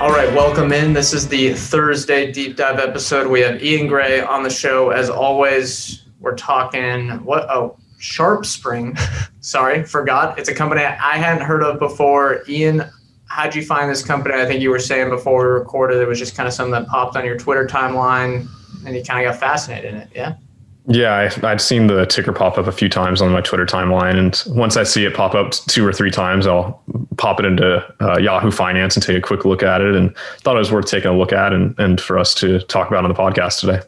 All right, welcome in. This is the Thursday deep dive episode. We have Ian Gray on the show. As always, we're talking what? Oh, SharpSpring. Sorry, forgot. It's a company I hadn't heard of before. Ian, how'd you find this company? I think you were saying before we recorded it was just kind of something that popped on your Twitter timeline and you kind of got fascinated in it. Yeah. Yeah, I, would seen the ticker pop up a few times on my Twitter timeline, and once I see it pop up two or three times, I'll pop it into uh, Yahoo Finance and take a quick look at it. And thought it was worth taking a look at, and and for us to talk about on the podcast today.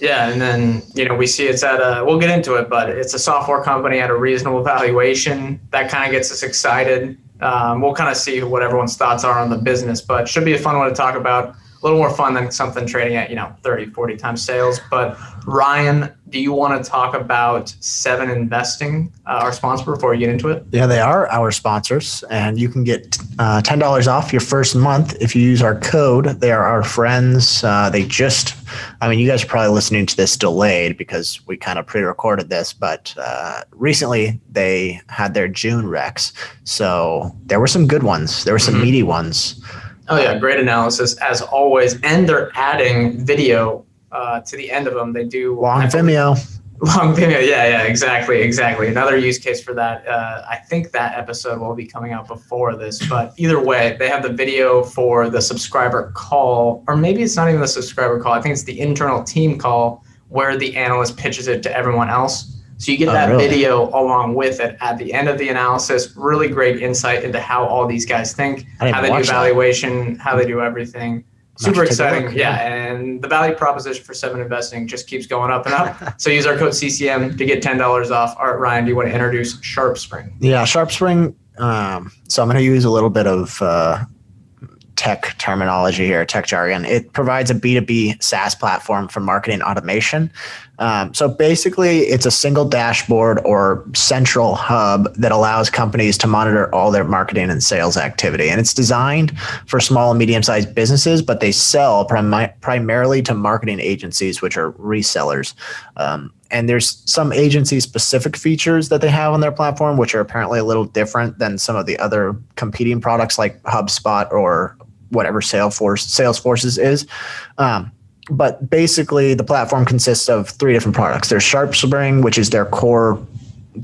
Yeah, and then you know we see it's at a. We'll get into it, but it's a software company at a reasonable valuation. That kind of gets us excited. Um, we'll kind of see what everyone's thoughts are on the business, but should be a fun one to talk about a little more fun than something trading at you know 30 40 times sales. But ryan do you want to talk about 7investing uh, our sponsor before we get into it? Yeah they are our sponsors and you can get uh, $10 off your first month if you use our code. They are our friends uh, they just i mean you guys are probably listening to this delayed because we kind of pre-recorded this but uh, recently they had their june recs so there were some good ones. There were some mm-hmm. meaty ones Oh yeah, great analysis as always. And they're adding video uh, to the end of them. They do long Vimeo. Long Vimeo, yeah, yeah, exactly, exactly. Another use case for that. Uh, I think that episode will be coming out before this, but either way, they have the video for the subscriber call, or maybe it's not even the subscriber call. I think it's the internal team call where the analyst pitches it to everyone else so you get oh, that really? video along with it at the end of the analysis. Really great insight into how all these guys think, how they do valuation, that. how they do everything. Super exciting. Yeah. And the value proposition for 7investing just keeps going up and up. so use our code CCM to get $10 off. Art Ryan, do you want to introduce SharpSpring? Yeah, SharpSpring. Um, so I'm going to use a little bit of uh, tech terminology here, tech jargon. It provides a B2B SaaS platform for marketing automation. Um, so basically, it's a single dashboard or central hub that allows companies to monitor all their marketing and sales activity. And it's designed for small and medium sized businesses, but they sell prim- primarily to marketing agencies, which are resellers. Um, and there's some agency specific features that they have on their platform, which are apparently a little different than some of the other competing products like HubSpot or whatever Salesforce Salesforce's is. Um, but basically, the platform consists of three different products. There's SharpSpring, which is their core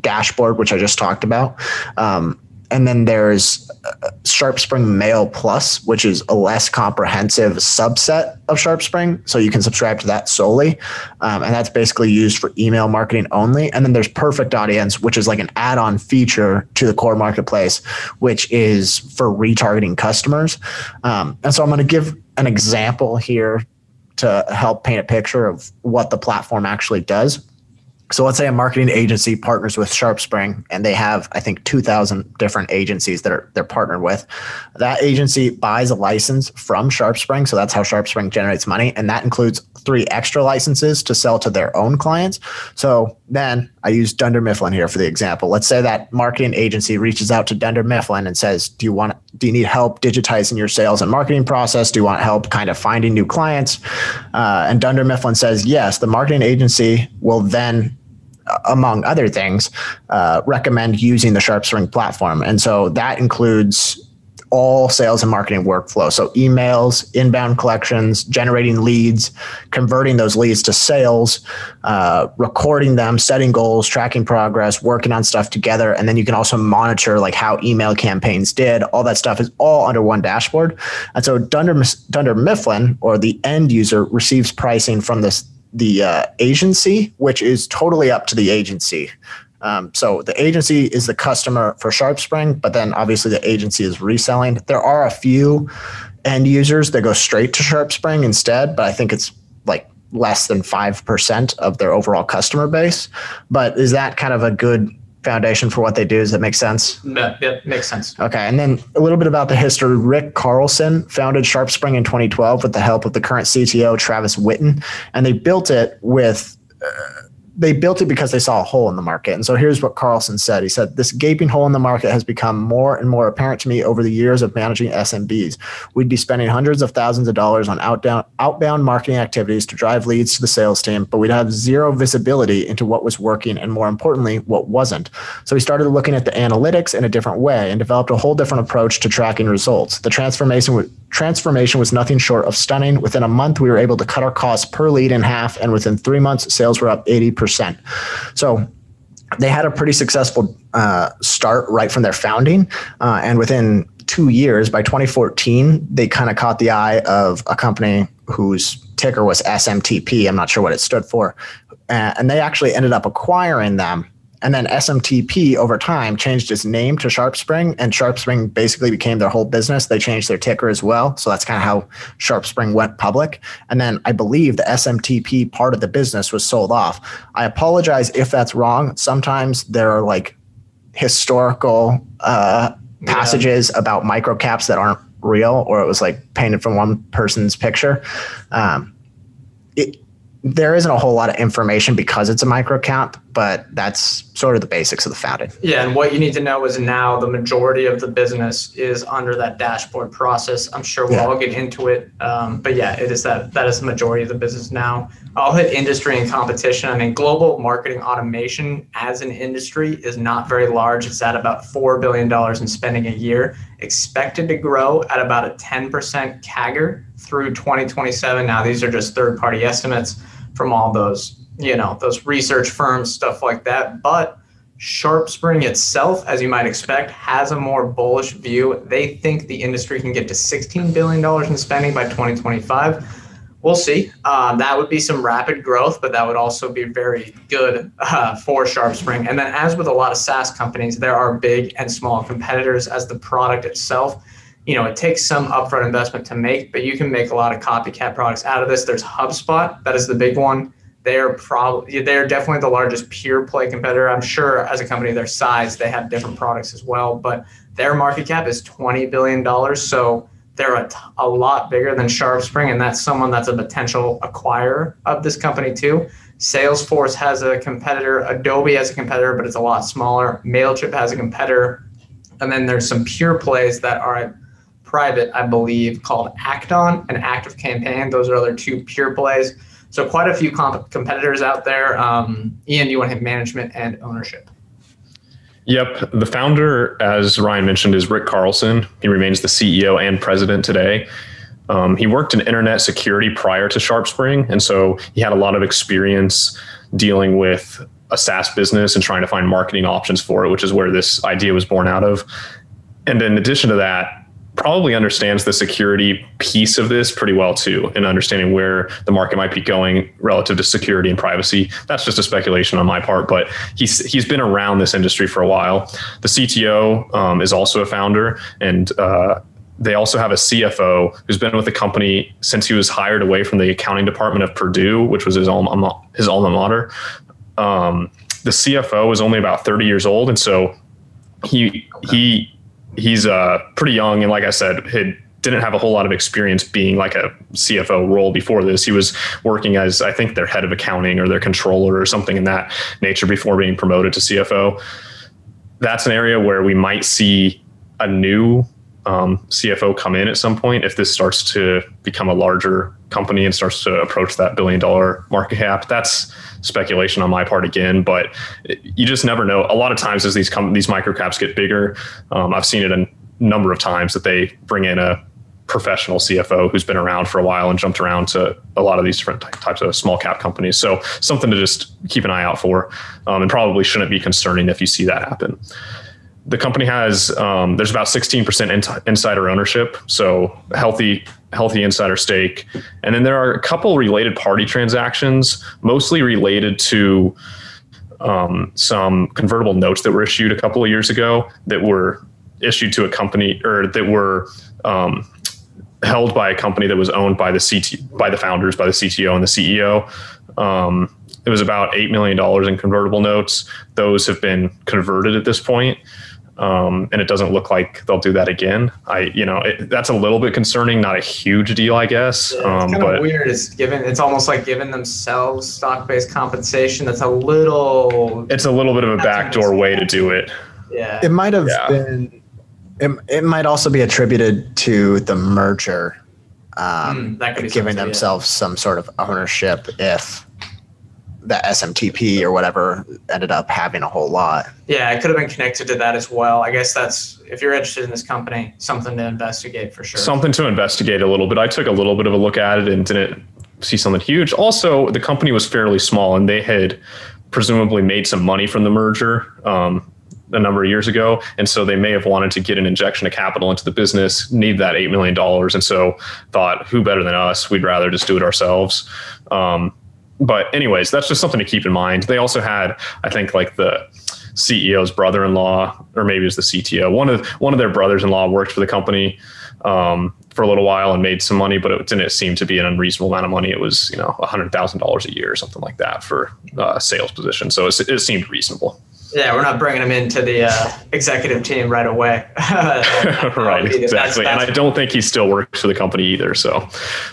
dashboard, which I just talked about. Um, and then there's uh, SharpSpring Mail Plus, which is a less comprehensive subset of SharpSpring. So you can subscribe to that solely. Um, and that's basically used for email marketing only. And then there's Perfect Audience, which is like an add on feature to the core marketplace, which is for retargeting customers. Um, and so I'm going to give an example here to help paint a picture of what the platform actually does. So let's say a marketing agency partners with SharpSpring and they have, I think, 2,000 different agencies that are they're partnered with. That agency buys a license from SharpSpring. So that's how SharpSpring generates money. And that includes three extra licenses to sell to their own clients. So then I use Dunder Mifflin here for the example. Let's say that marketing agency reaches out to Dunder Mifflin and says, "Do you want? Do you need help digitizing your sales and marketing process? Do you want help kind of finding new clients?" Uh, and Dunder Mifflin says, "Yes." The marketing agency will then among other things, uh, recommend using the SharpSpring platform. And so that includes all sales and marketing workflow. So emails, inbound collections, generating leads, converting those leads to sales, uh, recording them, setting goals, tracking progress, working on stuff together. And then you can also monitor like how email campaigns did. All that stuff is all under one dashboard. And so Dunder, Dunder Mifflin or the end user receives pricing from this the uh, agency, which is totally up to the agency. Um, so the agency is the customer for SharpSpring, but then obviously the agency is reselling. There are a few end users that go straight to SharpSpring instead, but I think it's like less than 5% of their overall customer base. But is that kind of a good foundation for what they do. Does that make sense? Yeah, yeah, makes sense. Okay, and then a little bit about the history. Rick Carlson founded SharpSpring in 2012 with the help of the current CTO Travis Whitton, and they built it with. Uh, they built it because they saw a hole in the market. And so here's what Carlson said. He said, This gaping hole in the market has become more and more apparent to me over the years of managing SMBs. We'd be spending hundreds of thousands of dollars on outbound, outbound marketing activities to drive leads to the sales team, but we'd have zero visibility into what was working and more importantly, what wasn't. So he started looking at the analytics in a different way and developed a whole different approach to tracking results. The transformation transformation was nothing short of stunning. Within a month, we were able to cut our costs per lead in half, and within three months, sales were up 80%. So they had a pretty successful uh, start right from their founding. Uh, and within two years, by 2014, they kind of caught the eye of a company whose ticker was SMTP. I'm not sure what it stood for. Uh, and they actually ended up acquiring them and then SMTP over time changed its name to SharpSpring, and SharpSpring basically became their whole business. They changed their ticker as well. So that's kind of how SharpSpring went public. And then I believe the SMTP part of the business was sold off. I apologize if that's wrong. Sometimes there are like historical uh, passages yeah. about microcaps that aren't real, or it was like painted from one person's picture. Um, it, there isn't a whole lot of information because it's a microcap, but that's sort of the basics of the founding. Yeah, and what you need to know is now the majority of the business is under that dashboard process. I'm sure we'll yeah. all get into it, um, but yeah, it is that that is the majority of the business now. I'll hit industry and competition. I mean, global marketing automation as an industry is not very large. It's at about four billion dollars in spending a year, expected to grow at about a 10% CAGR through 2027. Now, these are just third-party estimates from all those, you know, those research firms, stuff like that. But SharpSpring itself, as you might expect, has a more bullish view. They think the industry can get to $16 billion in spending by 2025. We'll see. Uh, that would be some rapid growth, but that would also be very good uh, for SharpSpring. And then, as with a lot of SaaS companies, there are big and small competitors as the product itself you know, it takes some upfront investment to make, but you can make a lot of copycat products out of this. There's HubSpot, that is the big one. They're probably they're definitely the largest pure play competitor. I'm sure as a company their size, they have different products as well, but their market cap is 20 billion dollars. So they're a, t- a lot bigger than SharpSpring, and that's someone that's a potential acquirer of this company too. Salesforce has a competitor, Adobe has a competitor, but it's a lot smaller. Mailchimp has a competitor, and then there's some pure plays that are private, I believe, called Act-On and ActiveCampaign. Those are other two pure plays. So quite a few comp- competitors out there. Um, Ian, you want to hit management and ownership? Yep. The founder, as Ryan mentioned, is Rick Carlson. He remains the CEO and president today. Um, he worked in internet security prior to SharpSpring, and so he had a lot of experience dealing with a SaaS business and trying to find marketing options for it, which is where this idea was born out of. And in addition to that, probably understands the security piece of this pretty well too, and understanding where the market might be going relative to security and privacy. That's just a speculation on my part, but he's he's been around this industry for a while. The CTO um, is also a founder, and uh, they also have a CFO who's been with the company since he was hired away from the accounting department of Purdue, which was his alma his alma mater. Um, the CFO is only about 30 years old, and so he he he's uh, pretty young, and like I said, he didn't have a whole lot of experience being like a CFO role before this. He was working as I think their head of accounting or their controller or something in that nature before being promoted to CFO. That's an area where we might see a new um, CFO come in at some point if this starts to become a larger company and starts to approach that billion dollar market cap. That's speculation on my part again, but you just never know. A lot of times as these com- these microcaps get bigger, um, I've seen it a number of times that they bring in a professional CFO who's been around for a while and jumped around to a lot of these different types of small cap companies. So something to just keep an eye out for, um, and probably shouldn't be concerning if you see that happen the company has um, there's about 16% in- insider ownership so healthy healthy insider stake and then there are a couple related party transactions mostly related to um, some convertible notes that were issued a couple of years ago that were issued to a company or that were um, held by a company that was owned by the CT by the founders by the CTO and the CEO um, it was about eight million dollars in convertible notes. Those have been converted at this point. Um, and it doesn't look like they'll do that again. I, you know, it, that's a little bit concerning. Not a huge deal, I guess. Yeah, it's um, kind but, of weird. It's given. It's almost like giving themselves stock-based compensation. That's a little. It's a little bit of a backdoor way to do it. Yeah. It might have yeah. been. It, it might also be attributed to the merger, um, mm, giving themselves some sort of ownership if the SMTP or whatever ended up having a whole lot. Yeah, it could have been connected to that as well. I guess that's if you're interested in this company, something to investigate for sure. Something to investigate a little bit. I took a little bit of a look at it and didn't see something huge. Also, the company was fairly small and they had presumably made some money from the merger. Um, a number of years ago. And so they may have wanted to get an injection of capital into the business, need that $8 million. And so thought, who better than us? We'd rather just do it ourselves. Um, but anyways, that's just something to keep in mind. They also had, I think, like the CEO's brother-in-law, or maybe it was the CTO. One of one of their brothers-in-law worked for the company um, for a little while and made some money, but it didn't seem to be an unreasonable amount of money. It was, you know, hundred thousand dollars a year or something like that for uh, a sales position. So it, it seemed reasonable. Yeah, we're not bringing him into the uh, executive team right away. right, exactly. And I don't think he still works for the company either. So,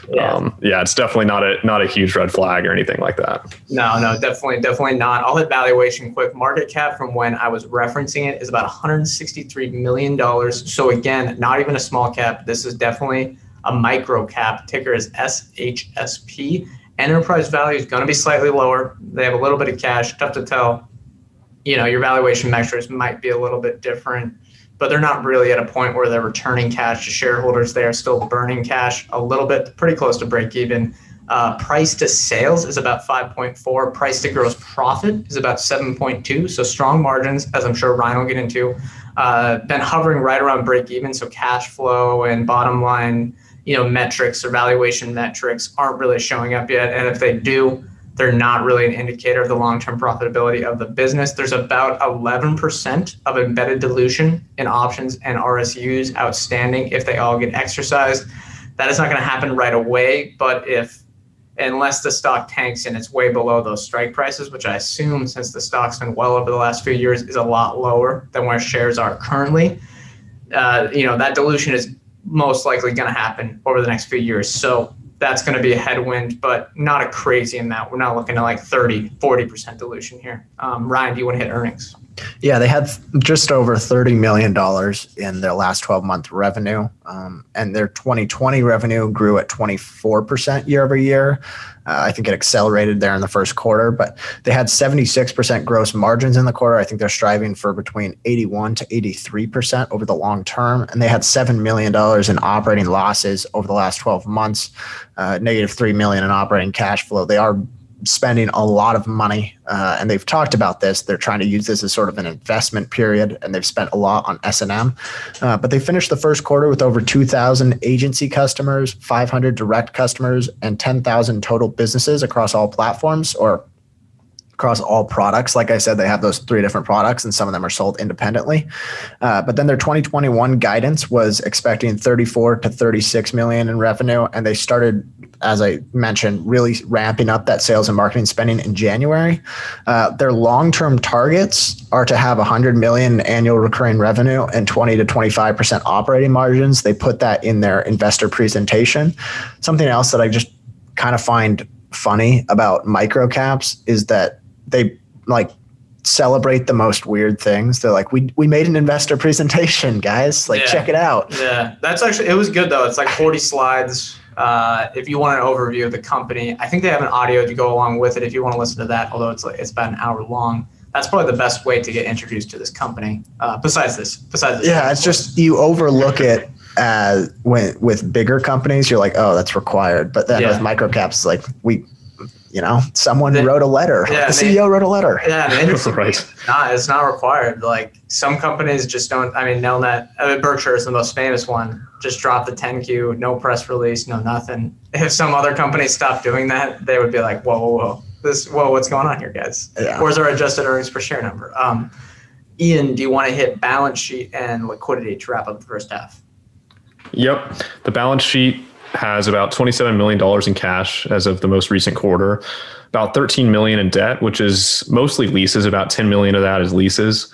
yeah. Um, yeah, it's definitely not a not a huge red flag or anything like that. No, no, definitely, definitely not. I'll hit valuation quick. Market cap from when I was referencing it is about 163 million dollars. So again, not even a small cap. This is definitely a micro cap. Ticker is SHSP. Enterprise value is going to be slightly lower. They have a little bit of cash. Tough to tell you know your valuation measures might be a little bit different but they're not really at a point where they're returning cash to shareholders. They are still burning cash a little bit pretty close to break even. Uh, price to sales is about 5.4 price to gross profit is about 7.2 so strong margins as i'm sure ryan will get into. Uh, been hovering right around break even. So cash flow and bottom line you know metrics or valuation metrics aren't really showing up yet. And if they do they're not really an indicator of the long-term profitability of the business. There's about 11% of embedded dilution in options and RSUs outstanding if they all get exercised. That is not going to happen right away, but if unless the stock tanks and it's way below those strike prices, which I assume since the stock's been well over the last few years is a lot lower than where shares are currently, uh, you know that dilution is most likely going to happen over the next few years. So that's going to be a headwind, but not a crazy amount. We're not looking at like 30, 40% dilution here. Um, Ryan, do you want to hit earnings? Yeah, they had just over $30 million in their last 12 month revenue. Um, and their 2020 revenue grew at 24% year over year. Uh, I think it accelerated there in the first quarter, but they had 76% gross margins in the quarter. I think they're striving for between 81 to 83% over the long term. And they had $7 million in operating losses over the last 12 months, uh, negative 3 million in operating cash flow. They are spending a lot of money, uh, and they've talked about this. They're trying to use this as sort of an investment period, and they've spent a lot on S and M. Uh, but they finished the first quarter with over 2,000 agency customers, 500 direct customers, and 10,000 total businesses across all platforms, or across all products. Like I said, they have those three different products, and some of them are sold independently. Uh, but then their 2021 guidance was expecting 34 to 36 million in revenue, and they started, as I mentioned, really ramping up that sales and marketing spending in January. Uh, their long-term targets are to have 100 million annual recurring revenue and 20 to 25 percent operating margins. They put that in their investor presentation. Something else that I just kind of find funny about microcaps is that they like celebrate the most weird things. They're like, we we made an investor presentation, guys. Like, yeah. check it out. Yeah, that's actually it was good though. It's like 40 slides. Uh, if you want an overview of the company, I think they have an audio to go along with it. If you want to listen to that, although it's like it's about an hour long. That's probably the best way to get introduced to this company. Uh, besides this, besides this. Yeah, it's just you overlook it as when with bigger companies, you're like, oh, that's required. But then yeah. with microcaps, like we you know, someone the, wrote a letter. Yeah, the CEO wrote a letter. Yeah, the right. It's not, it's not required. Like some companies just don't. I mean, Nelnet, I mean, Berkshire is the most famous one. Just dropped the 10Q, no press release, no nothing. If some other company stopped doing that, they would be like, whoa, whoa, whoa, this, whoa, what's going on here, guys? Yeah. Where's our adjusted earnings per share number? Um, Ian, do you want to hit balance sheet and liquidity to wrap up the first half? Yep, the balance sheet has about $27 million in cash as of the most recent quarter, about 13 million in debt, which is mostly leases. About 10 million of that is leases.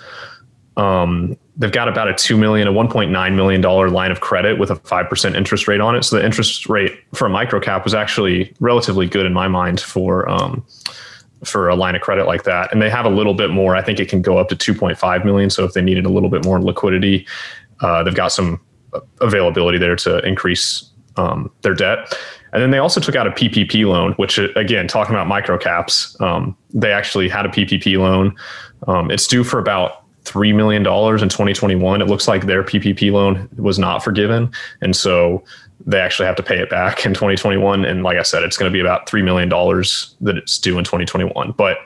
Um, they've got about a two million, a 1.9 million dollar line of credit with a five percent interest rate on it. So the interest rate for a microcap was actually relatively good in my mind for um, for a line of credit like that. And they have a little bit more. I think it can go up to 2.5 million. So if they needed a little bit more liquidity, uh, they've got some availability there to increase um, their debt. And then they also took out a PPP loan, which again, talking about microcaps, um, they actually had a PPP loan. Um, it's due for about $3 million in 2021. It looks like their PPP loan was not forgiven. And so they actually have to pay it back in 2021. And like I said, it's going to be about $3 million that it's due in 2021. But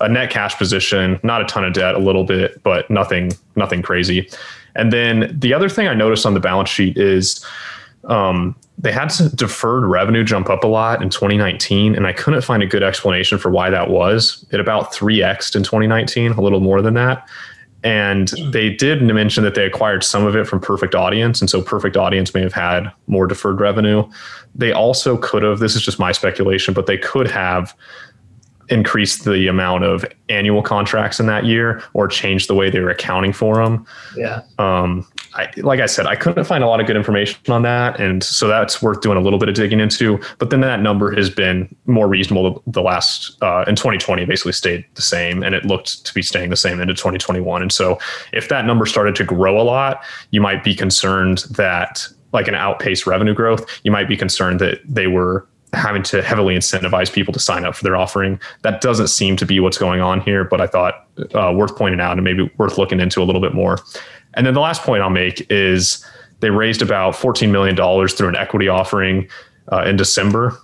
a net cash position, not a ton of debt, a little bit, but nothing, nothing crazy. And then the other thing I noticed on the balance sheet is um, they had deferred revenue jump up a lot in 2019, and I couldn't find a good explanation for why that was. It about 3x in 2019, a little more than that. And they did mention that they acquired some of it from Perfect Audience. And so Perfect Audience may have had more deferred revenue. They also could have, this is just my speculation, but they could have increased the amount of annual contracts in that year or change the way they were accounting for them. Yeah. Um, I, like I said, I couldn't find a lot of good information on that, and so that's worth doing a little bit of digging into. But then that number has been more reasonable the last uh, in 2020, basically stayed the same, and it looked to be staying the same into 2021. And so, if that number started to grow a lot, you might be concerned that, like an outpaced revenue growth, you might be concerned that they were having to heavily incentivize people to sign up for their offering. That doesn't seem to be what's going on here, but I thought uh, worth pointing out and maybe worth looking into a little bit more. And then the last point I'll make is they raised about $14 million through an equity offering uh, in December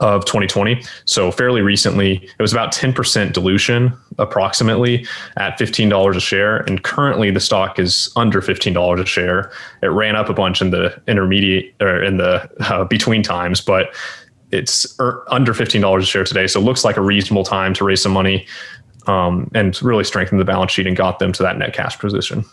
of 2020. So fairly recently, it was about 10% dilution approximately at $15 a share. And currently the stock is under $15 a share. It ran up a bunch in the intermediate or in the uh, between times, but it's er, under $15 a share today. So it looks like a reasonable time to raise some money um, and really strengthen the balance sheet and got them to that net cash position.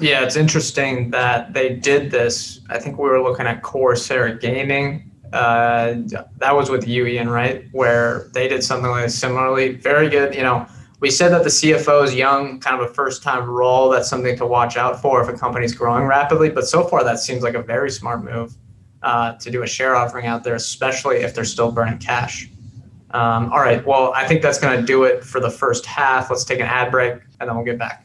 Yeah, it's interesting that they did this. I think we were looking at Corsair Gaming uh, that was with you, Ian, right? Where they did something like similarly. Very good. You know, we said that the CFO is young, kind of a first time role. That's something to watch out for if a company's growing rapidly. But so far, that seems like a very smart move uh, to do a share offering out there, especially if they're still burning cash. Um, all right. Well, I think that's going to do it for the first half. Let's take an ad break and then we'll get back.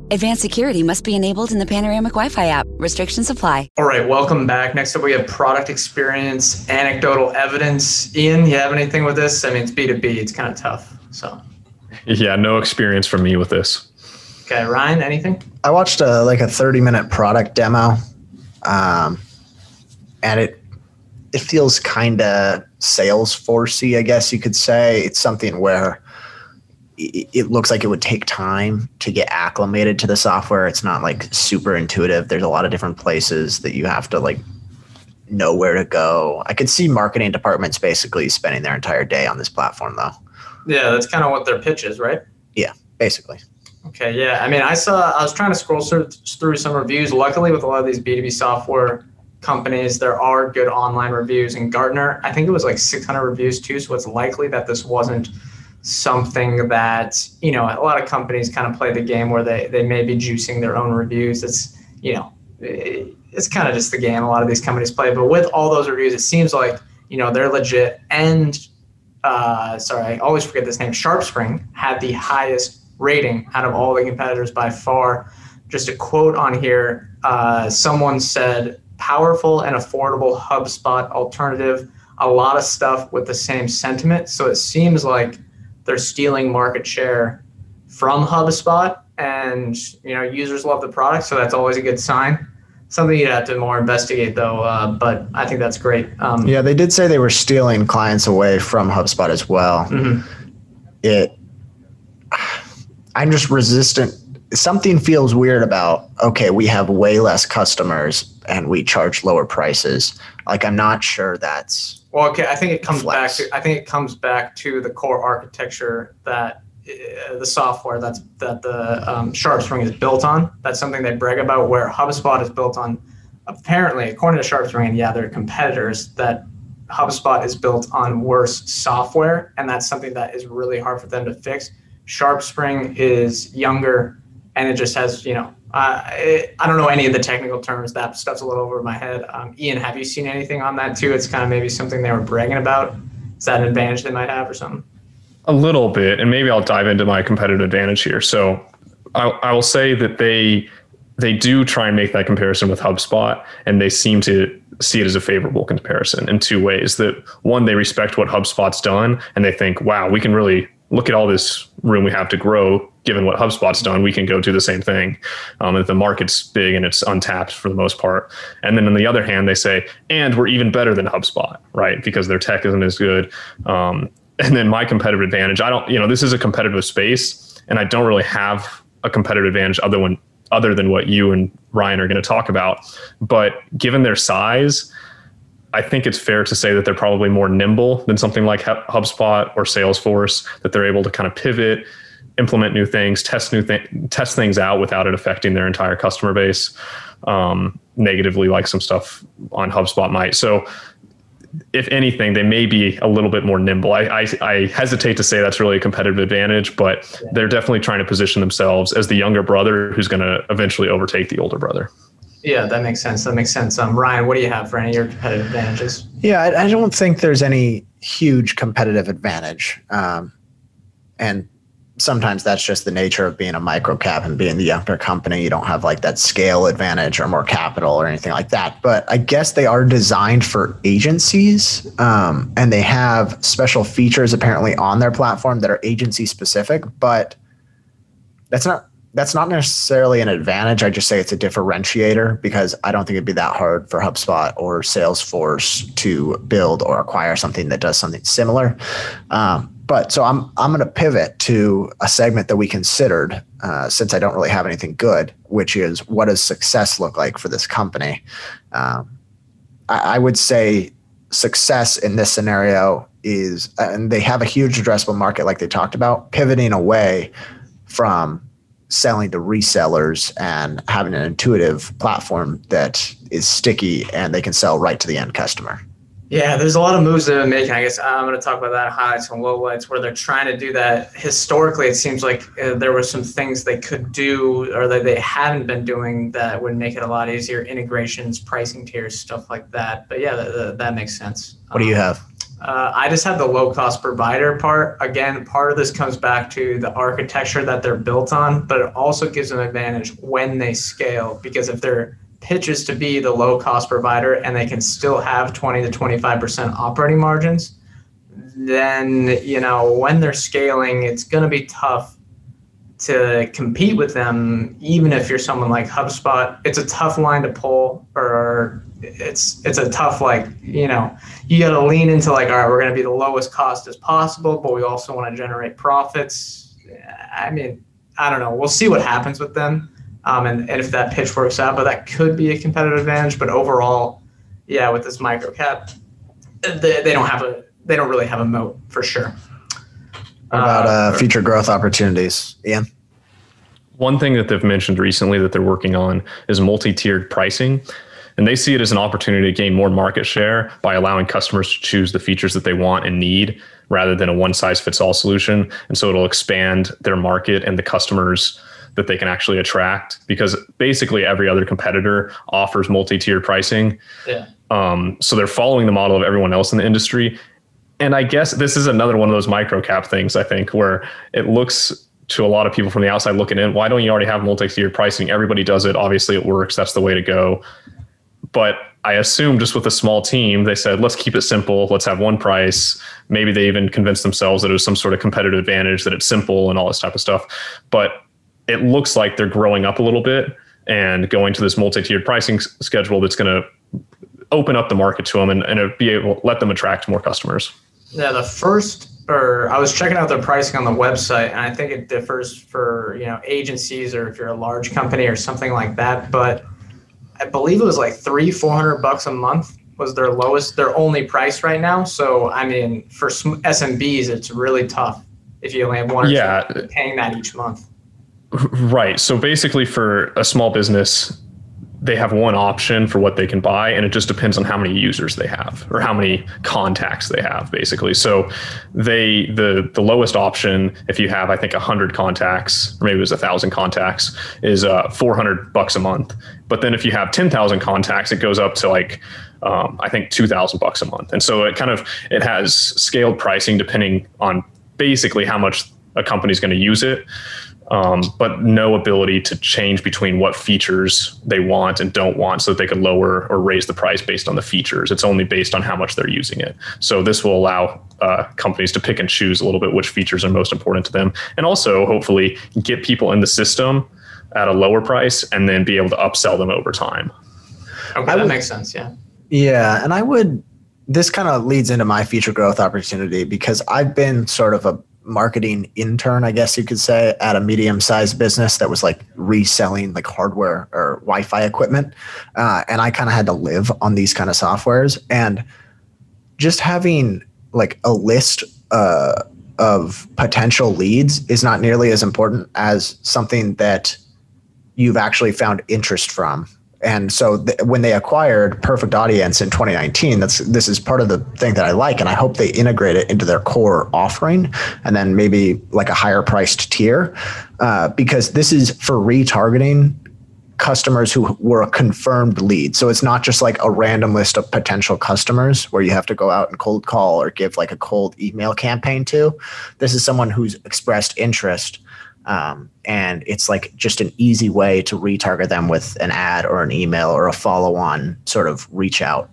Advanced security must be enabled in the Panoramic Wi Fi app. Restrictions apply. All right, welcome back. Next up, we have product experience, anecdotal evidence. Ian, you have anything with this? I mean, it's B2B, it's kind of tough. So, yeah, no experience from me with this. Okay, Ryan, anything? I watched a like a 30 minute product demo, um, and it it feels kind of Salesforcey, I guess you could say. It's something where it looks like it would take time to get acclimated to the software. It's not like super intuitive. There's a lot of different places that you have to like know where to go. I could see marketing departments basically spending their entire day on this platform though. Yeah, that's kind of what their pitch is, right? Yeah, basically. Okay, yeah. I mean, I saw I was trying to scroll through some reviews. Luckily with a lot of these B2B software companies, there are good online reviews and Gartner, I think it was like 600 reviews too, so it's likely that this wasn't something that you know a lot of companies kind of play the game where they they may be juicing their own reviews. It's you know it's kind of just the game a lot of these companies play. But with all those reviews it seems like you know they're legit. And uh, sorry i always forget this name sharpspring had the highest rating out of all the competitors by far. Just a quote on here uh, someone said powerful and affordable hubspot alternative. A lot of stuff with the same sentiment. So it seems like they're stealing market share from HubSpot, and you know users love the product, so that's always a good sign. something you'd have to more investigate though. Uh, but I think that's great. Um, Yeah, they did say they were stealing clients away from HubSpot as well. mhm. It, I'm just resistant. Something feels weird about. Okay, we have way less customers and we charge lower prices. Like I'm not sure that's Well, okay, I think it comes Flex. back to I think it comes back to the core architecture that uh, the software that's that the um, SharpSpring is built on. That's something they brag about. Where HubSpot is built on, apparently, according to SharpSpring, and yeah, they're competitors. That HubSpot is built on worse software, and that's something that is really hard for them to fix. SharpSpring is younger, and it just has you know. Uh, I don't know any of the technical terms. That stuff's a little over my head. Um, Ian, have you seen anything on that too? It's kind of maybe something they were bragging about. Is that an advantage they might have or something? A little bit, and maybe I'll dive into my competitive advantage here. So I, I will say that they they do try and make that comparison with HubSpot, and they seem to see it as a favorable comparison in two ways. That one, they respect what HubSpot's done, and they think, wow, we can really look at all this room we have to grow. Given what HubSpot's done, we can go do the same thing. Um, and the market's big and it's untapped for the most part. And then on the other hand, they say, and we're even better than HubSpot, right? Because their tech isn't as good. Um, and then my competitive advantage, I don't, you know, this is a competitive space, and I don't really have a competitive advantage other one other than what you and Ryan are going to talk about. But given their size, I think it's fair to say that they're probably more nimble than something like HubSpot or Salesforce. That they're able to kind of pivot, implement new things, test new th- test things out without it affecting their entire customer base um, negatively, like some stuff on HubSpot might. So if anything, they may be a little bit more nimble. I, I, I hesitate to say that's really a competitive advantage, but they're definitely trying to position themselves as the younger brother who's going to eventually overtake the older brother. Yeah, that makes sense. That makes sense. Um, Ryan, what do you have for any of your competitive advantages? Yeah, I, I don't think there's any huge competitive advantage. Um, and sometimes that's just the nature of being a micro cap and being the younger company. You don't have like that scale advantage or more capital or anything like that. But I guess they are designed for agencies um, and they have special features apparently on their platform that are agency specific. But that's not that's not necessarily an advantage. I just say it's a differentiator because I don't think it'd be that hard for HubSpot or Salesforce to build or acquire something that does something similar. Um, but so I'm I'm going to pivot to a segment that we considered uh, since I don't really have anything good, which is what does success look like for this company? Um, I, I would say success in this scenario is, and they have a huge addressable market, like they talked about, pivoting away from selling to resellers and having an intuitive platform that is sticky and they can sell right to the end customer. Yeah, there's a lot of moves they've been making. I guess I'm going to talk about that highlights and lowlights where they're trying to do that. Historically, it seems like uh, there were some things they could do or that they haven't been doing that would make it a lot easier. Integrations, pricing tiers, stuff like that. But yeah, that, makes sense. What do you have? Uh, I just have the low cost provider part. Again, part of this comes back to the architecture that they're built on, but it also gives them advantage when they scale because if their pitch is to be the low cost provider and they can still have 20 to 25% operating margins, then you know when they're scaling, it's going to be tough to compete with them even if you're someone like HubSpot. It's a tough line to pull or it's it's a tough like you know you got to lean into like all right we're going to be the lowest cost as possible but we also want to generate profits. I mean i don't know. We'll see what happens with them um, and, and if that pitch works out but that could be a competitive advantage but overall yeah with this micro cap they, they don't have a they don't really have a moat for sure What about uh, future growth opportunities, Ian? One thing that they've mentioned recently that they're working on is multi tiered pricing. And they see it as an opportunity to gain more market share by allowing customers to choose the features that they want and need rather than a one size fits all solution. And so it'll expand their market and the customers that they can actually attract because basically every other competitor offers multi tiered pricing. yeah Um, so they're following the model of everyone else in the industry. And I guess this is another one of those micro cap things, I think, where it looks to a lot of people from the outside looking in, why don't you already have multi tiered pricing? Everybody does it. Obviously, it works. That's the way to go. But I assume just with a small team, they said, let's keep it simple. Let's have one price. Maybe they even convinced themselves that it was some sort of competitive advantage, that it's simple and all this type of stuff. But it looks like they're growing up a little bit and going to this multi-tiered pricing s- schedule that's going to open up the market to them and, and be able to let them attract more customers. Yeah, the first, or I was checking out their pricing on the website, and I think it differs for you know agencies or if you're a large company or something like that. But I believe it was like three, four hundred bucks a month was their lowest, their only price right now. So I mean, for SMBs, it's really tough if you only have one or Yeah. two paying that each month. Right. So basically, for a small business, they have one option for what they can buy, and it just depends on how many users they have or how many contacts they have, basically. So they the the lowest option, if you have I think hundred contacts, or maybe it was thousand contacts, is uh, four hundred bucks a month. But then if you have ten thousand contacts, it goes up to like um, I think two thousand bucks a month. And so it kind of it has scaled pricing depending on basically how much a company's going to use it um, but no ability to change between what features they want and don't want so that they can lower or raise the price based on the features. It's only based on how much they're using it. So this will allow uh, companies to pick and choose a little bit which features are most important to them and also hopefully get people in the system at a lower price and then be able to upsell them over time. Okay, that would- makes sense. Yeah. Yeah, and I would. This kind of leads into my future growth opportunity because I've been sort of a marketing intern, I guess you could say, at a medium-sized business that was like reselling like hardware or Wi-Fi equipment, uh, and I kind of had to live on these kind of softwares, and just having like a list uh, of potential leads is not nearly as important as something that you've actually found interest from and so th- when they acquired Perfect Audience in 2019, that's this is part of the thing that I like, and I hope they integrate it into their core offering, and then maybe like a higher priced tier, uh, because this is for retargeting customers who were a confirmed lead. So it's not just like a random list of potential customers where you have to go out and cold call or give like a cold email campaign to. This is someone who's expressed interest um, and it's like just an easy way to retarget them with an ad or an email or a follow-on sort of reach out.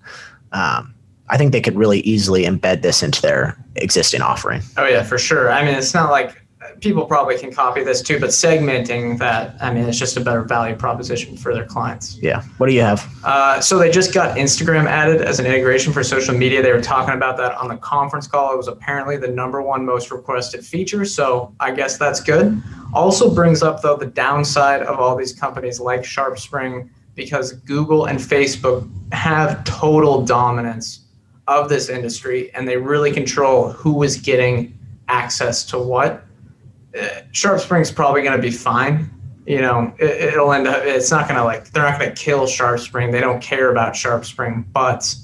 Um, I think they could really easily embed this into their existing offering. Oh yeah, for sure. I mean, it's not like people probably can copy this too, but segmenting that, I mean, it's just a better value proposition for their clients. Yeah. What do you have? Uh, so they just got Instagram added as an integration for social media. They were talking about that on the conference call. It was apparently the number one most requested feature. So I guess that's good. Also brings up though the downside of all these companies like SharpSpring because Google and Facebook have total dominance of this industry and they really control who is getting access to what. Uh, SharpSpring's probably going to be fine you know, it, it'll end up, it's not going to like, they're not going to kill SharpSpring. They don't care about SharpSpring, but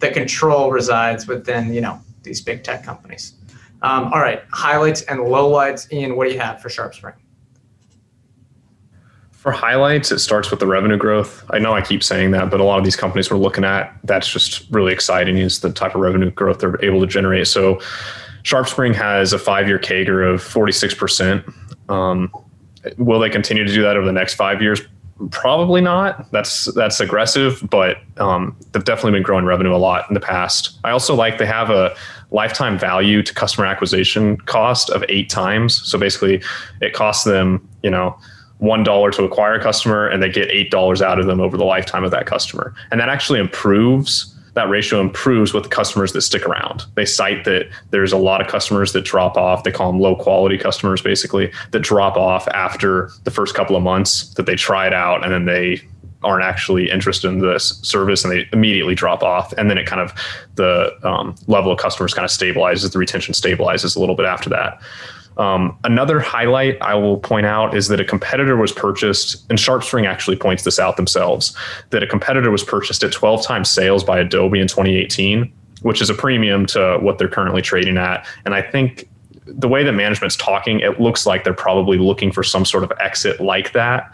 the control resides within, you know, these big tech companies. Um, all right, highlights and lowlights. Ian, what do you have for SharpSpring? For highlights, it starts with the revenue growth. I know I keep saying that, but a lot of these companies we're looking at, that's just really exciting is the type of revenue growth they're able to generate. So SharpSpring has a five year CAGR of 46%. Um, will they continue to do that over the next five years? Probably not. That's that's aggressive, but um, they've definitely been growing revenue a lot in the past. I also like they have a lifetime value to customer acquisition cost of eight times. So basically, it costs them, you know, one dollar to acquire a customer, and they get eight dollars out of them over the lifetime of that customer, and that actually improves that ratio improves with the customers that stick around. They cite that there's a lot of customers that drop off. They call them low quality customers, basically, that drop off after the first couple of months that they try it out and then they aren't actually interested in this service and they immediately drop off. And then it kind of, the um, level of customers kind of stabilizes, the retention stabilizes a little bit after that. Um, another highlight I will point out is that a competitor was purchased, and SharpSpring actually points this out themselves, that a competitor was purchased at 12 times sales by Adobe in 2018, which is a premium to what they're currently trading at. And I think the way that management's talking, it looks like they're probably looking for some sort of exit like that.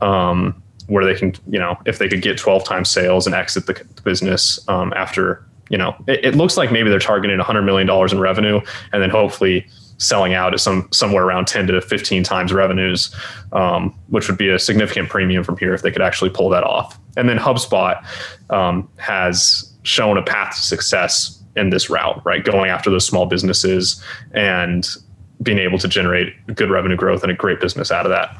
Um, where they can, you know, if they could get 12 times sales and exit the, the business um, after, you know, it, it looks like maybe they're targeting $100 million in revenue and then hopefully selling out at some somewhere around 10 to 15 times revenues, um, which would be a significant premium from here if they could actually pull that off. And then HubSpot um, has shown a path to success in this route, right? Going after those small businesses and being able to generate good revenue growth and a great business out of that.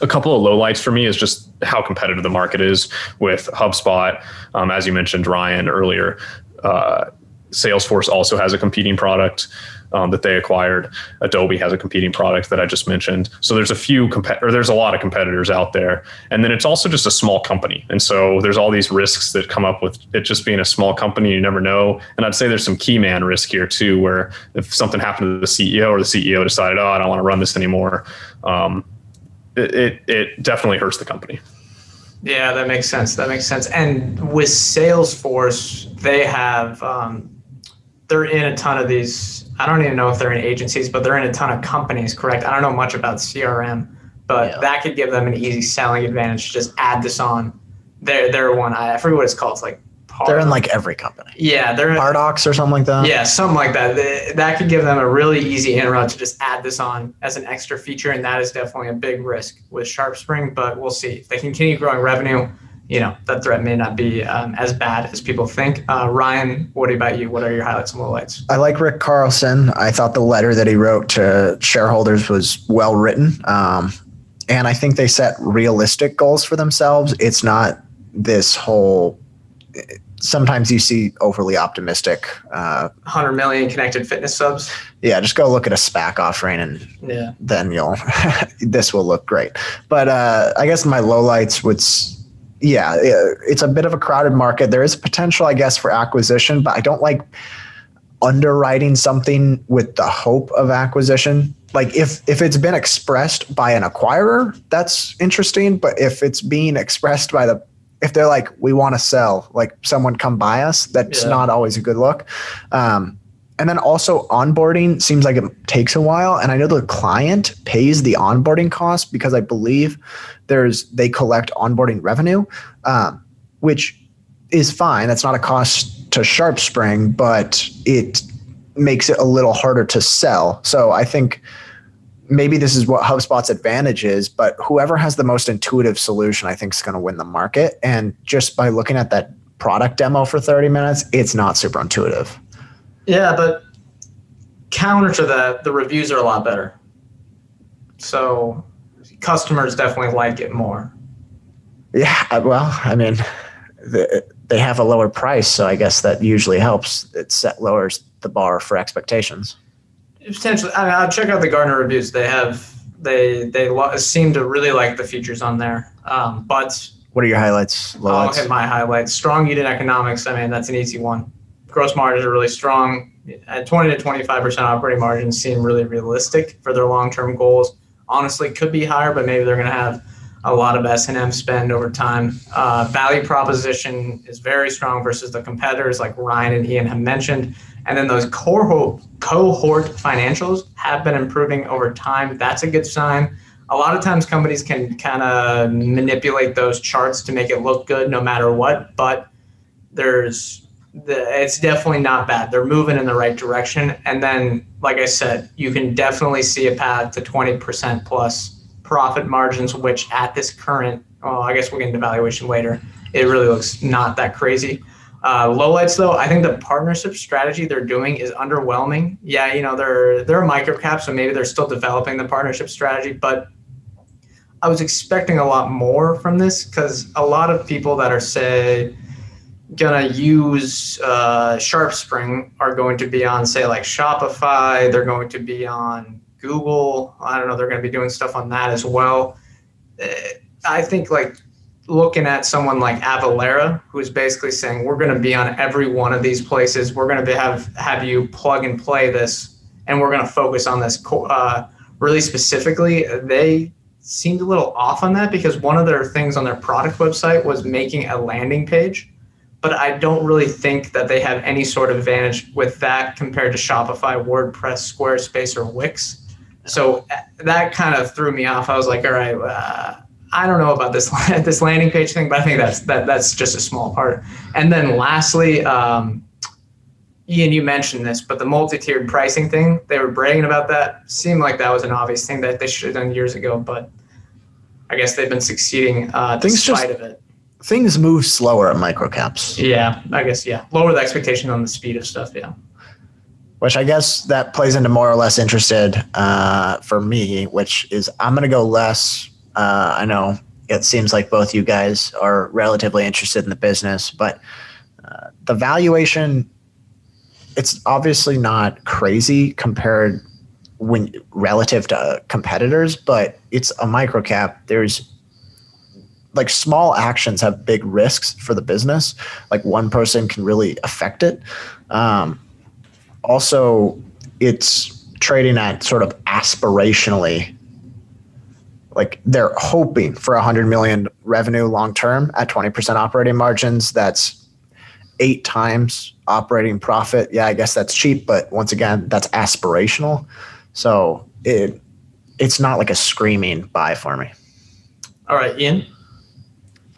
A couple of lowlights for me is just how competitive the market is with HubSpot. Um, as you mentioned, Ryan earlier, uh, Salesforce also has a competing product um, that they acquired. Adobe has a competing product that I just mentioned. So there's a few comp- or there's a lot of competitors out there, and then it's also just a small company, and so there's all these risks that come up with it just being a small company. You never know, and I'd say there's some key man risk here too, where if something happened to the CEO or the CEO decided, oh, I don't want to run this anymore, um, it, it it definitely hurts the company. Yeah, that makes sense. That makes sense. And with Salesforce, they have um, they're in a ton of these I don't even know if they're in agencies, but they're in a ton of companies, correct? I don't know much about CRM, but yeah. that could give them an easy selling advantage to just add this on. They're, they're one, I forget what it's called. It's like they're in like every company. Yeah, they're Paradox or something like that. Yeah, something like that. That could give them a really easy inroad to just add this on as an extra feature, and that is definitely a big risk with SharpSpring. But we'll see if they continue growing revenue you know that threat may not be um, as bad as people think. Uh, Ryan, what about you? What are your highlights and lowlights? I like Rick Carlson. I thought the letter that he wrote to shareholders was well written, um, and I think they set realistic goals for themselves. It's not this whole. Sometimes you see overly optimistic. Uh, 100 million connected fitness subs. Yeah, just go look at a SPAC offering, and yeah. then you'll. this will look great. But uh, I guess my lowlights would yeah, it's a bit of a crowded market. There is potential, I guess, for acquisition, but I don't like underwriting something with the hope of acquisition. Like if if it's been expressed by an acquirer, that's interesting. But if it's being expressed by the if they're like, we want to sell, like someone come buy us, that's yeah. not always a good look. Um, and then also onboarding seems like it takes a while. And I know the client pays the onboarding cost because I believe there's they collect onboarding revenue, um, which is fine. That's not a cost to SharpSpring, but it makes it a little harder to sell. So I think maybe this is what HubSpot's advantage is, but whoever has the most intuitive solution, I think, is going to win the market. And just by looking at that product demo for 30 minutes, it's not super intuitive. Yeah, but counter to that, the reviews are a lot better. So customers definitely like it more. Yeah, uh, well, I mean, the, they have a lower price, so I guess that usually helps. It set lowers the bar for expectations. Potentially, I mean, I'll check out the Gartner reviews. They have they they lo- seem to really like the features on there. Um, but what are your highlights? Lowlights? I'll hit my highlights. Strong unit economics. I mean, that's an easy one gross margins are really strong. At 20 to 25% operating margins seem really realistic for their long-term goals. Honestly, could be higher, but maybe they're going to have a lot of S&M spend over time. Uh, value proposition is very strong versus the competitors like Ryan and Ian have mentioned. And then those cohort, cohort financials have been improving over time. That's a good sign. A lot of times companies can kind of manipulate those charts to make it look good no matter what, but there's the, it's definitely not bad. They're moving in the right direction. And then, like I said, you can definitely see a path to 20% plus profit margins, which at this current, well, I guess we'll get into valuation later. It really looks not that crazy. Uh, lowlights though, I think the partnership strategy they're doing is underwhelming. Yeah, you know they're they're a so maybe they're still developing the partnership strategy, but I was expecting a lot more from this because a lot of people that are say gonna use uh, SharpSpring are going to be on say like Shopify. They're going to be on Google. I don't know. They're going to be doing stuff on that as well. Uh, I think like looking at someone like Avalara, who's basically saying we're going to be on every one of these places. We're going to have have you plug and play this, and we're going to focus on this uh, really specifically. They seemed a little off on that because one of their things on their product website was making a landing page but I don't really think that they have any sort of advantage with that compared to Shopify, WordPress, Squarespace, or Wix. So uh, that kind of threw me off. I was like, all right, uh, I don't know about this this landing page thing, but I think that's that that's just a small part. And then lastly, um, Ian, you mentioned this, but the multi-tiered pricing thing, they were bragging about that. Seemed like that was an obvious thing that they should have done years ago, but I guess they've been succeeding uh, despite just, of it things move slower at microcaps. Yeah, I guess yeah. Lower the expectation on the speed of stuff. Yeah. Which I guess that plays into more or less interested uh, for me, which is I'm going to go less. Uh, I know it seems like both you guys are relatively interested in the business, but uh, the valuation it's obviously not crazy compared when relative to competitors, but it's a microcap. There's like small actions have big risks for the business. Like one person can really affect it. Um, also, it's trading at sort of aspirationally like they're hoping for a 100 million revenue long term at 20% operating margins that's eight times operating profit yeah i guess that's cheap but once again that's aspirational so it it's not like a screaming buy for me All right, Ian.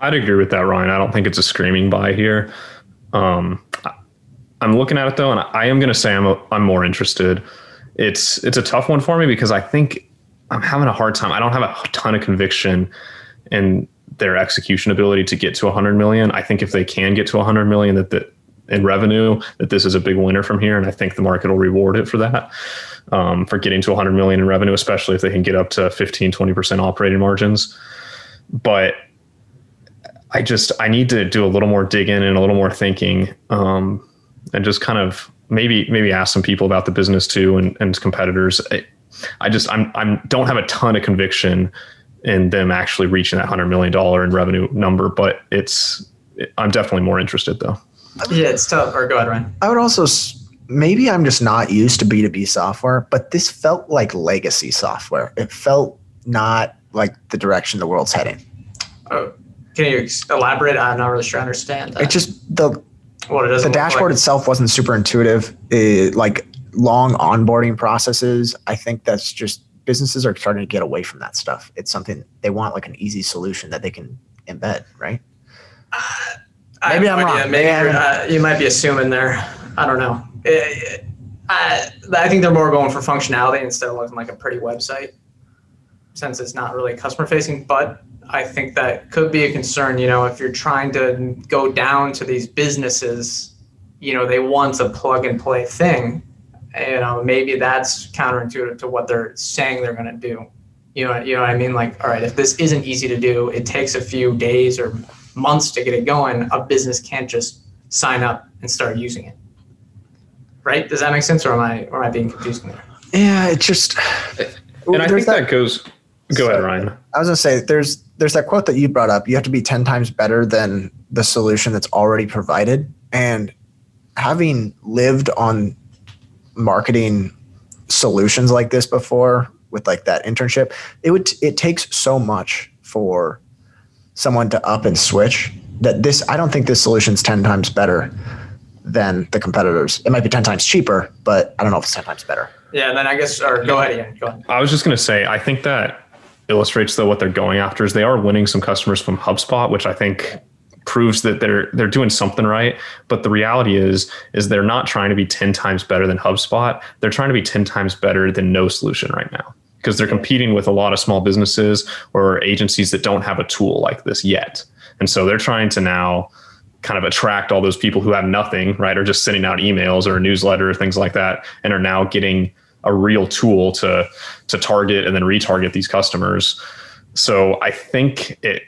I'd agree with that, Ryan. I don't think it's a screaming buy here. Um, I'm looking at it though, and I am going to say I'm a, I'm more interested. It's it's a tough one for me because I think I'm having a hard time. I don't have a ton of conviction in their execution ability to get to 100 million. I think if they can get to 100 million, that the in revenue, that this is a big winner from here, and I think the market will reward it for that, um, for getting to 100 million in revenue, especially if they can get up to 15, 20 percent operating margins. But I just I need to do a little more digging and a little more thinking, um, and just kind of maybe maybe ask some people about the business too and, and competitors. I, I just I'm I'm don't have a ton of conviction in them actually reaching that hundred million dollar in revenue number, but it's I'm definitely more interested though. Yeah, it's tough. Or go ahead, Ryan. I would also maybe I'm just not used to B2B software, but this felt like legacy software. It felt not like the direction the world's heading. Oh, can you elaborate? I'm not really sure I understand that. It just the what it does. the dashboard itself wasn't super intuitive. It, like long onboarding processes, I think that's just businesses are starting to get away from that stuff. It's something they want like an easy solution that they can embed, right? Maybe I'm wrong. Maybe uh, you might be assuming there. I don't know. Eh, eh, I, I think they're more going for functionality instead of looking like a pretty website, since it's not really customer facing. But I think that could be a concern. You know, if you're trying to go down to these businesses, you know, they want a plug and play thing. You know, maybe that's counterintuitive to what they're saying they're going to do. You know, you know what I mean? Like, all right, if this isn't easy to do, it takes a few days or months to get it going. A business can't just sign up and start using it. Right? Does that make sense, or am I, or am I being confusing there? Yeah, it just. And I There's think that, goes. Go ahead, Ryan. I was gonna say there's there's that quote that you brought up. You have to be ten times better than the solution that's already provided. And having lived on marketing solutions like this before with like that internship, it would it takes so much for someone to up and switch that this I don't think this solution's ten times better than the competitors. It might be ten times cheaper, but I don't know if it's ten times better. Yeah, and then I guess, or go ahead, Ian. Go ahead. I was just going to say, I think that illustrates though what they're going after is they are winning some customers from HubSpot, which I think proves that they're they're doing something right. But the reality is is they're not trying to be 10 times better than HubSpot. They're trying to be 10 times better than no solution right now because they're competing with a lot of small businesses or agencies that don't have a tool like this yet. And so they're trying to now kind of attract all those people who have nothing, right? Or just sending out emails or a newsletter or things like that and are now getting a real tool to to target and then retarget these customers. So I think it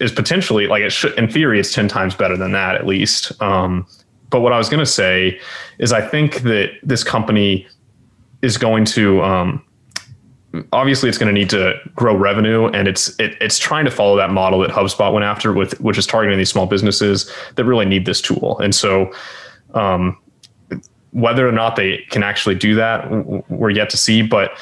is potentially like it should in theory it's 10 times better than that at least. Um, but what I was going to say is I think that this company is going to um, obviously it's going to need to grow revenue and it's it, it's trying to follow that model that HubSpot went after with which is targeting these small businesses that really need this tool. And so um, whether or not they can actually do that, we're yet to see. But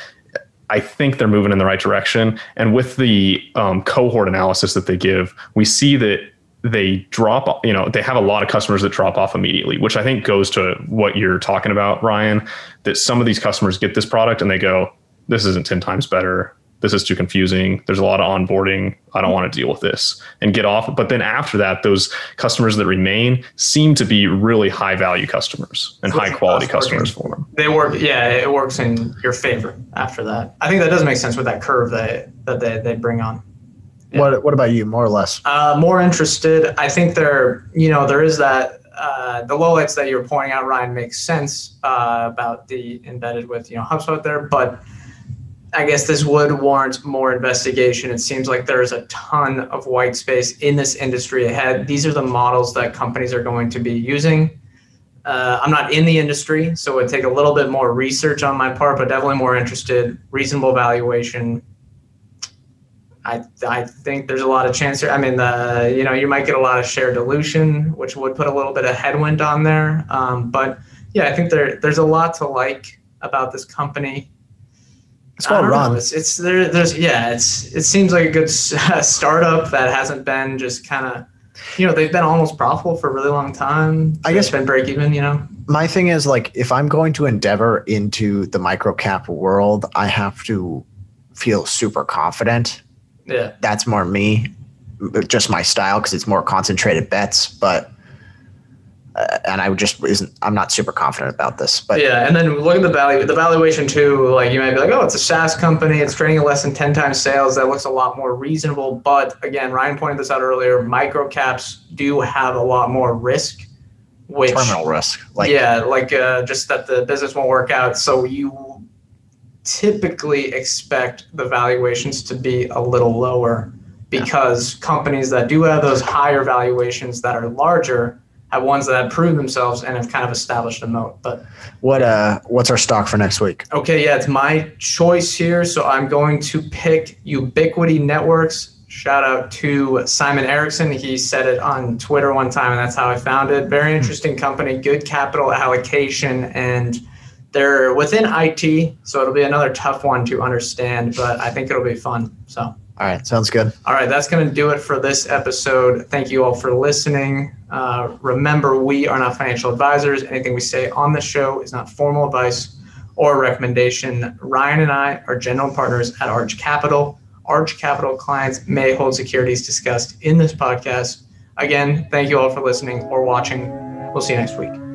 I think they're moving in the right direction. And with the um, cohort analysis that they give, we see that they drop, you know, they have a lot of customers that drop off immediately, which I think goes to what you're talking about, Ryan, that some of these customers get this product and they go, this isn't 10 times better. This is too confusing. There's a lot of onboarding. I don't want to deal with this and get off. But then after that, those customers that remain seem to be really high value customers and So high quality customers for them. They work, yeah, it works in your favor after that. I think that does make sense with that curve that that they, they bring on. Yeah. What what about you, more or less? Uh, more interested. I think there, you know, there is that uh, the lowlights that you were pointing out, Ryan, makes sense uh, about the embedded with you know HubSpot there, but I guess this would warrant more investigation. It seems like there is a ton of white space in this industry ahead. These are the models that companies are going to be using. Uh, I'm not in the industry, so it would take a little bit more research on my part, but definitely more interested. Reasonable valuation. I I think there's a lot of chance. Here. I mean, the you know you might get a lot of share dilution, which would put a little bit of headwind on there. Um, but yeah, I think there there's a lot to like about this company. It's well run. It's, it's there. There's yeah. It's it seems like a good startup that hasn't been just kind of you know they've been almost profitable for a really long time. So I guess been break even. You know, my thing is like if I'm going to endeavor into the micro cap world, I have to feel super confident. Yeah, that's more me, just my style because it's more concentrated bets, but uh, and I just isn't. I'm not super confident about this. But yeah, and then look at the value. The valuation too. Like you might be like, oh, it's a SaaS company. It's trading at less than ten times sales. That looks a lot more reasonable. But again, Ryan pointed this out earlier. Micro caps do have a lot more risk. Which terminal risk. Like yeah, like uh, just that the business won't work out. So you typically expect the valuations to be a little lower because companies that do have those higher valuations that are larger have ones that have proved themselves and have kind of established a moat. But what uh what's our stock for next week? Okay, yeah, it's my choice here. So I'm going to pick Ubiquiti Networks. Shout out to Simon Erickson. He said it on Twitter one time, and that's how I found it. Very interesting company, good capital allocation, and they're within IT, so it'll be another tough one to understand, but I think it'll be fun. So all right, sounds good. All right, that's going to do it for this episode. Thank you all for listening. Uh, remember, we are not financial advisors. Anything we say on the show is not formal advice or recommendation. Ryan and I are general partners at Arch Capital. Arch Capital clients may hold securities discussed in this podcast. Again, thank you all for listening or watching. We'll see you next week.